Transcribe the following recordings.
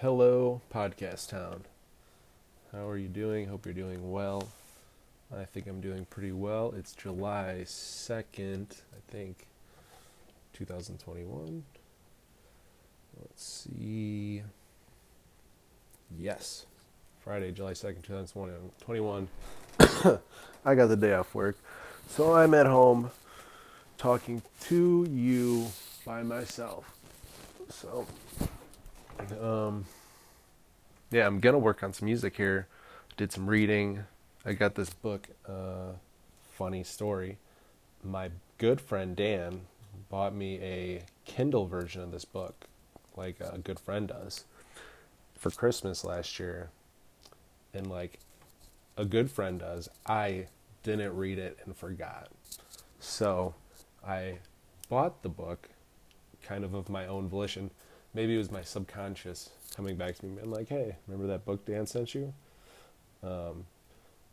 Hello, Podcast Town. How are you doing? Hope you're doing well. I think I'm doing pretty well. It's July 2nd, I think, 2021. Let's see. Yes, Friday, July 2nd, 2021. I got the day off work. So I'm at home talking to you by myself. So, um, yeah, I'm gonna work on some music here. Did some reading. I got this book, uh, funny story. My good friend Dan bought me a Kindle version of this book, like a good friend does, for Christmas last year. And like a good friend does, I didn't read it and forgot. So I bought the book kind of of my own volition. Maybe it was my subconscious coming back to me and like, hey, remember that book Dan sent you? Um,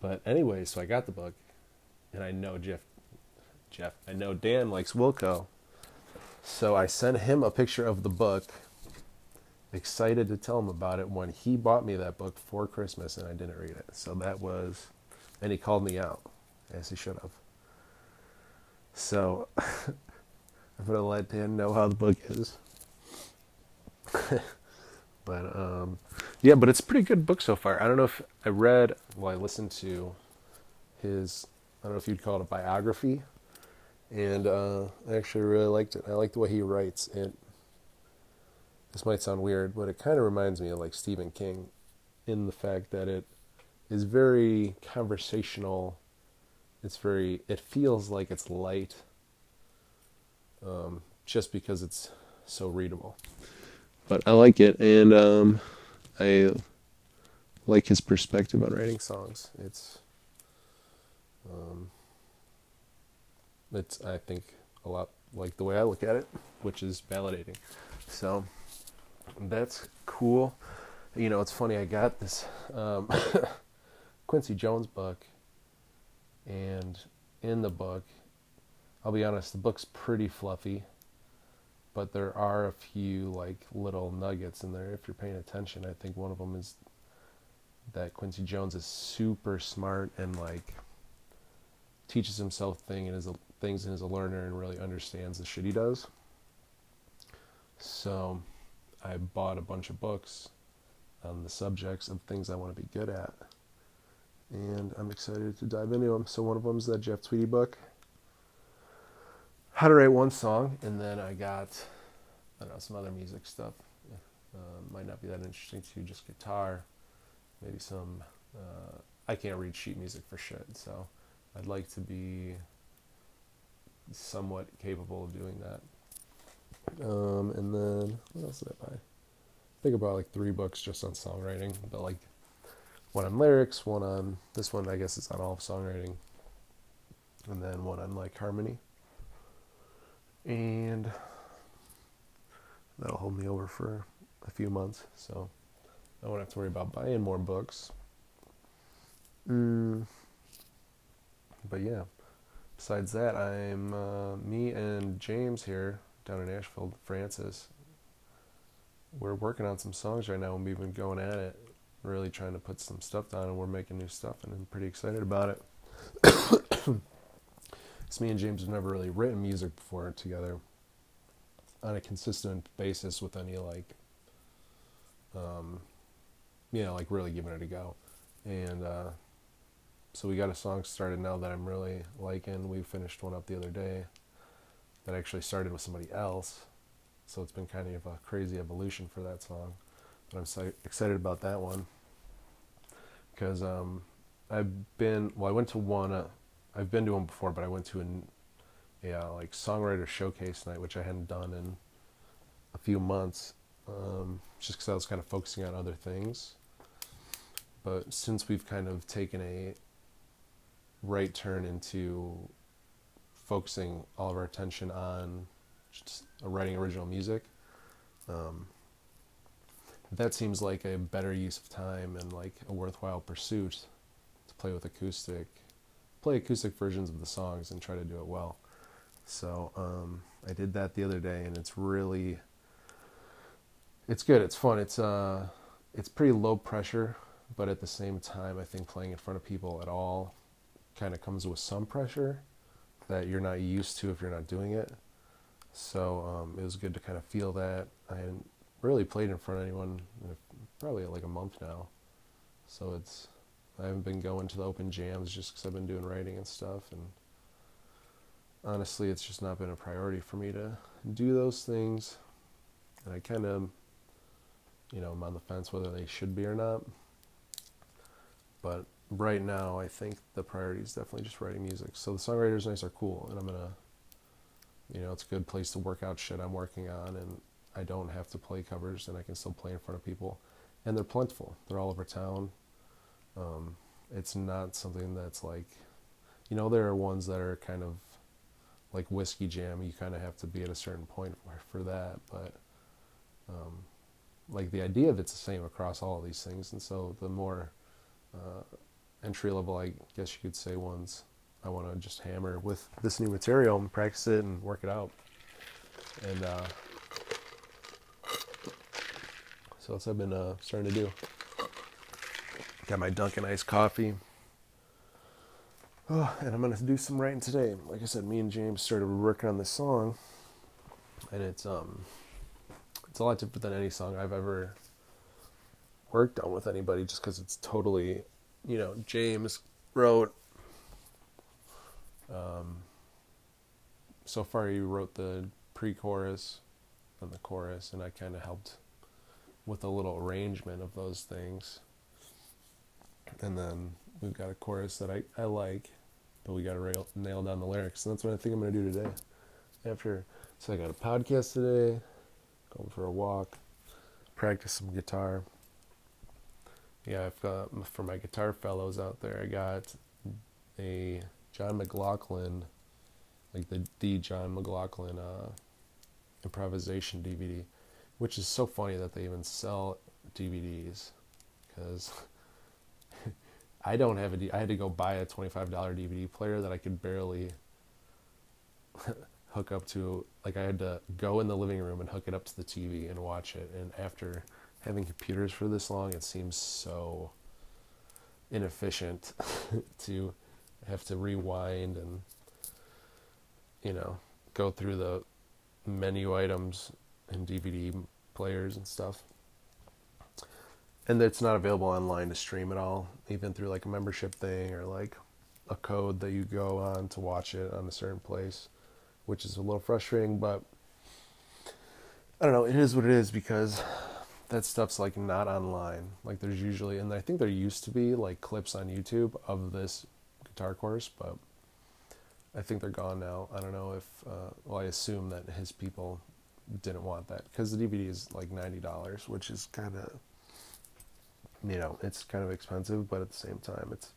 but anyway, so I got the book, and I know Jeff, Jeff, I know Dan likes Wilco, so I sent him a picture of the book. Excited to tell him about it when he bought me that book for Christmas and I didn't read it. So that was, and he called me out, as he should have. So I'm gonna let Dan know how the book is. but um, yeah, but it's a pretty good book so far. I don't know if I read, well, I listened to his, I don't know if you'd call it a biography, and uh, I actually really liked it. I like the way he writes. It. This might sound weird, but it kind of reminds me of like Stephen King, in the fact that it is very conversational. It's very. It feels like it's light. Um, just because it's so readable but I like it, and um, I like his perspective on writing songs. It's, um, it's I think a lot like the way I look at it, which is validating. So that's cool. You know, it's funny. I got this um, Quincy Jones book, and in the book, I'll be honest, the book's pretty fluffy but there are a few like little nuggets in there if you're paying attention. I think one of them is that Quincy Jones is super smart and like teaches himself thing and is a, things and is a learner and really understands the shit he does. So I bought a bunch of books on the subjects of things I want to be good at. And I'm excited to dive into them. So one of them is that Jeff Tweedy book how to write one song, and then I got I don't know some other music stuff. Uh, might not be that interesting to you, just guitar, maybe some. Uh, I can't read sheet music for shit, so I'd like to be somewhat capable of doing that. Um, and then what else did I buy? I think about like three books just on songwriting, but like one on lyrics, one on this one I guess is on all of songwriting, and then one on like harmony and that'll hold me over for a few months. So I won't have to worry about buying more books. Mm. But yeah, besides that, I'm uh, me and James here down in Asheville, Francis. We're working on some songs right now, and we've been going at it, really trying to put some stuff down, and we're making new stuff, and I'm pretty excited about it. Because me and James have never really written music before together on a consistent basis with any like, um, you know, like really giving it a go. And uh, so we got a song started now that I'm really liking. We finished one up the other day that actually started with somebody else. So it's been kind of a crazy evolution for that song. But I'm so excited about that one because um, I've been well. I went to one. Uh, I've been to them before, but I went to an yeah like songwriter showcase night, which I hadn't done in a few months, um, just because I was kind of focusing on other things. But since we've kind of taken a right turn into focusing all of our attention on writing original music, um, that seems like a better use of time and like a worthwhile pursuit to play with acoustic play acoustic versions of the songs and try to do it well. So um, I did that the other day, and it's really it's good. It's fun. It's uh, it's pretty low pressure, but at the same time, I think playing in front of people at all kind of comes with some pressure that you're not used to if you're not doing it. So um, it was good to kind of feel that. I hadn't really played in front of anyone probably like a month now, so it's I haven't been going to the open jams just because I've been doing writing and stuff, and honestly, it's just not been a priority for me to do those things, and I kind of, you know, I'm on the fence whether they should be or not. But right now, I think the priority is definitely just writing music. So the songwriters nights are cool, and I'm gonna, you know, it's a good place to work out shit I'm working on, and I don't have to play covers, and I can still play in front of people, and they're plentiful. They're all over town. Um, it's not something that's like, you know, there are ones that are kind of like whiskey jam. You kind of have to be at a certain point for, for that, but um, like the idea of it's the same across all of these things. And so the more uh, entry level, I guess you could say, ones I want to just hammer with this new material and practice it and work it out. And uh, so that's what I've been uh, starting to do. Got my Dunkin' iced coffee. Oh, and I'm gonna do some writing today. Like I said, me and James started working on this song, and it's um, it's a lot different than any song I've ever worked on with anybody, just because it's totally, you know, James wrote. Um, so far, he wrote the pre-chorus and the chorus, and I kind of helped with a little arrangement of those things and then we've got a chorus that I, I like, but we got to nail down the lyrics. And that's what I think I'm going to do today. After, so I got a podcast today, going for a walk, practice some guitar. Yeah, I've got for my guitar fellows out there. I got a John McLaughlin, like the D John McLaughlin uh, improvisation DVD, which is so funny that they even sell DVDs because I don't have a. I had to go buy a twenty-five dollar DVD player that I could barely hook up to. Like I had to go in the living room and hook it up to the TV and watch it. And after having computers for this long, it seems so inefficient to have to rewind and you know go through the menu items and DVD players and stuff and it's not available online to stream at all, even through like a membership thing or like a code that you go on to watch it on a certain place, which is a little frustrating, but I don't know, it is what it is because that stuff's like not online. Like there's usually, and I think there used to be like clips on YouTube of this guitar course, but I think they're gone now. I don't know if, uh, well, I assume that his people didn't want that because the DVD is like $90, which is kind of you know, it's kind of expensive, but at the same time, it's,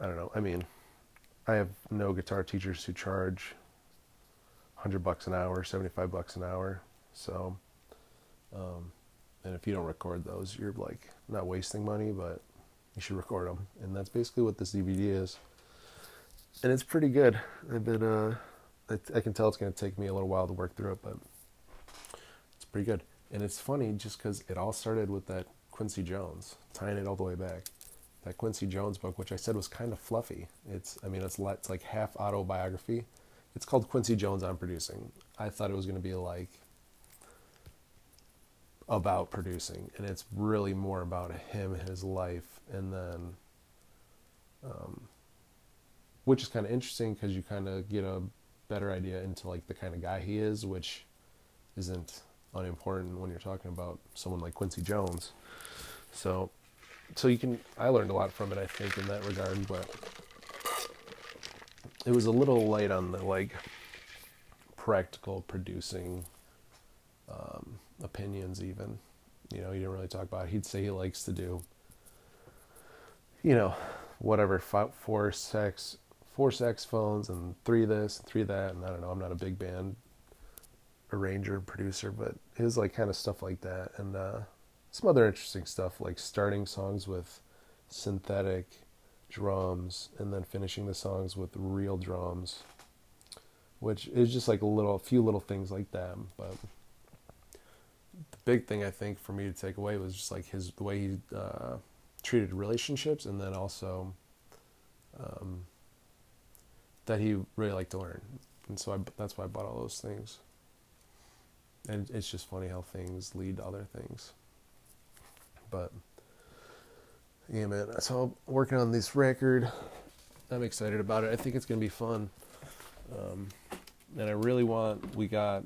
I don't know. I mean, I have no guitar teachers who charge 100 bucks an hour, 75 bucks an hour. So, um, and if you don't record those, you're like not wasting money, but you should record them. And that's basically what this DVD is. And it's pretty good. I've been, uh, I, I can tell it's going to take me a little while to work through it, but it's pretty good. And it's funny just because it all started with that Quincy Jones, tying it all the way back. That Quincy Jones book, which I said was kind of fluffy. It's, I mean, it's, it's like half autobiography. It's called Quincy Jones on Producing. I thought it was going to be like about producing, and it's really more about him, his life, and then, um, which is kind of interesting because you kind of get a better idea into like the kind of guy he is, which isn't unimportant when you're talking about someone like Quincy Jones. So, so you can. I learned a lot from it, I think, in that regard. But it was a little light on the like practical producing um, opinions. Even, you know, he didn't really talk about. It. He'd say he likes to do, you know, whatever four sex four saxophones and three this, three that, and I don't know. I'm not a big band arranger producer, but his like kind of stuff like that, and uh, some other interesting stuff like starting songs with synthetic drums and then finishing the songs with real drums, which is just like a little, a few little things like that. But the big thing I think for me to take away was just like his the way he uh, treated relationships, and then also um, that he really liked to learn, and so I, that's why I bought all those things. And it's just funny how things lead to other things. But yeah, man. So I'm working on this record. I'm excited about it. I think it's gonna be fun. Um, and I really want. We got.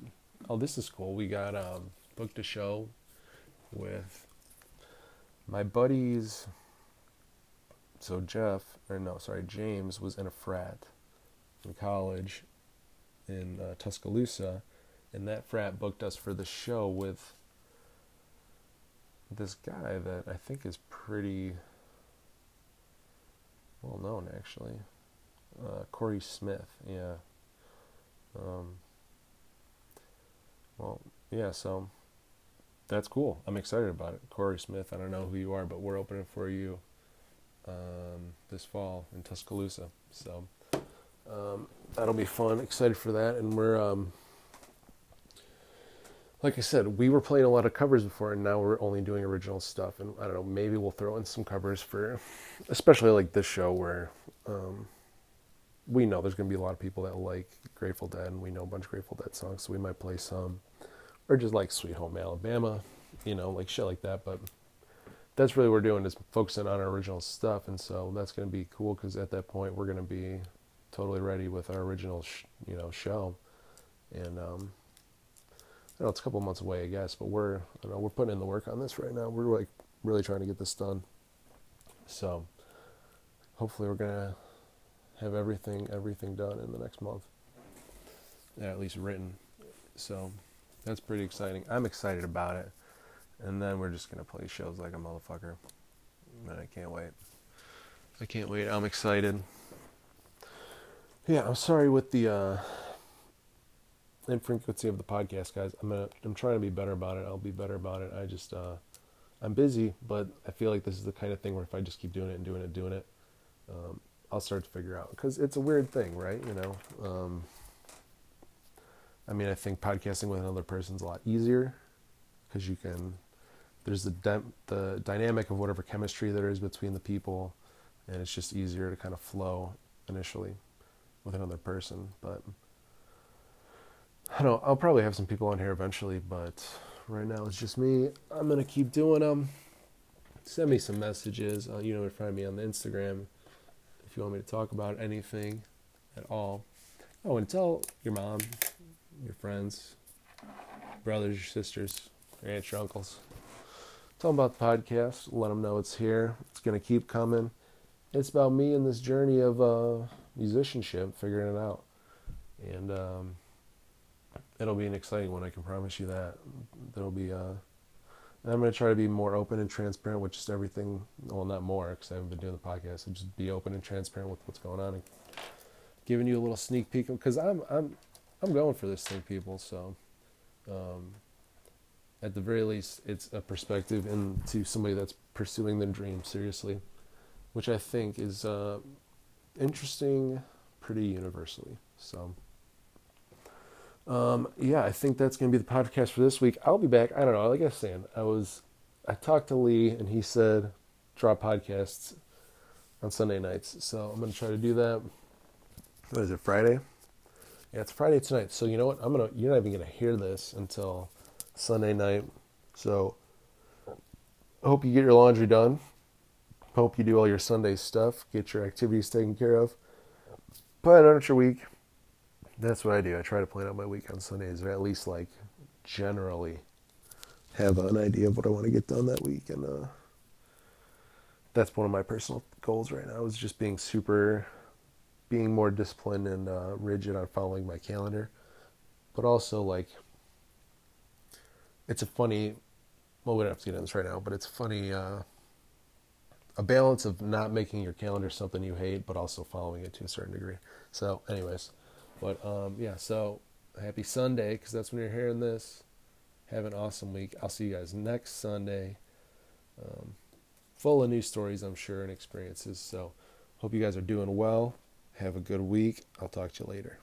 Oh, this is cool. We got um, booked a show with my buddies. So Jeff, or no, sorry, James was in a frat in college in uh, Tuscaloosa, and that frat booked us for the show with this guy that I think is pretty well known, actually. Uh, Corey Smith, yeah. Um, well, yeah, so that's cool. I'm excited about it. Corey Smith, I don't know who you are, but we're opening for you um, this fall in Tuscaloosa. So um, that'll be fun. Excited for that. And we're, um, like I said, we were playing a lot of covers before, and now we're only doing original stuff. And I don't know, maybe we'll throw in some covers for, especially like this show where um, we know there's going to be a lot of people that like Grateful Dead, and we know a bunch of Grateful Dead songs, so we might play some, or just like Sweet Home Alabama, you know, like shit like that. But that's really what we're doing is focusing on our original stuff, and so that's going to be cool because at that point we're going to be totally ready with our original, sh- you know, show, and um, know it's a couple months away, I guess, but we're I know we're putting in the work on this right now. We're like really trying to get this done, so hopefully we're gonna have everything everything done in the next month, at least written. So that's pretty exciting. I'm excited about it. And then we're just gonna play shows like a motherfucker. And I can't wait. I can't wait. I'm excited. Yeah, I'm sorry with the uh infrequency of the podcast, guys. I'm gonna I'm trying to be better about it. I'll be better about it. I just uh I'm busy, but I feel like this is the kind of thing where if I just keep doing it and doing it and doing it, um, I'll start to figure out because it's a weird thing, right? You know, um, I mean, I think podcasting with another person's a lot easier because you can. There's the the dynamic of whatever chemistry there is between the people, and it's just easier to kind of flow initially with another person. But I don't. I'll probably have some people on here eventually, but right now it's just me. I'm gonna keep doing them. Send me some messages. Uh, you know, find me on the Instagram if you want me to talk about anything at all. Oh, and tell your mom, your friends, brothers, your sisters, your aunts, your uncles. Tell them about the podcast. Let them know it's here. It's going to keep coming. It's about me and this journey of uh, musicianship, figuring it out. And um, it'll be an exciting one, I can promise you that. There'll be, uh, I'm going to try to be more open and transparent with just everything. Well, not more, because I haven't been doing the podcast. So just be open and transparent with what's going on and giving you a little sneak peek. Because I'm, I'm, I'm going for this thing, people. So, um, at the very least, it's a perspective into somebody that's pursuing their dream seriously, which I think is uh, interesting pretty universally. So, um, yeah, I think that's going to be the podcast for this week. I'll be back. I don't know. Like I was saying, I was, I talked to Lee and he said drop podcasts on Sunday nights. So I'm going to try to do that. What is it, Friday? Yeah, it's Friday tonight. So you know what? I'm gonna. You're not even gonna hear this until Sunday night. So I hope you get your laundry done. Hope you do all your Sunday stuff. Get your activities taken care of. Plan out your week. That's what I do. I try to plan out my week on Sundays, or at least like generally have an idea of what I want to get done that week. And uh, that's one of my personal goals right now. Is just being super being more disciplined and uh, rigid on following my calendar, but also like it's a funny. Well, we don't have to get into this right now, but it's funny. Uh, a balance of not making your calendar something you hate, but also following it to a certain degree. So, anyways, but um, yeah. So happy Sunday because that's when you're hearing this. Have an awesome week. I'll see you guys next Sunday. Um, full of new stories, I'm sure, and experiences. So, hope you guys are doing well. Have a good week. I'll talk to you later.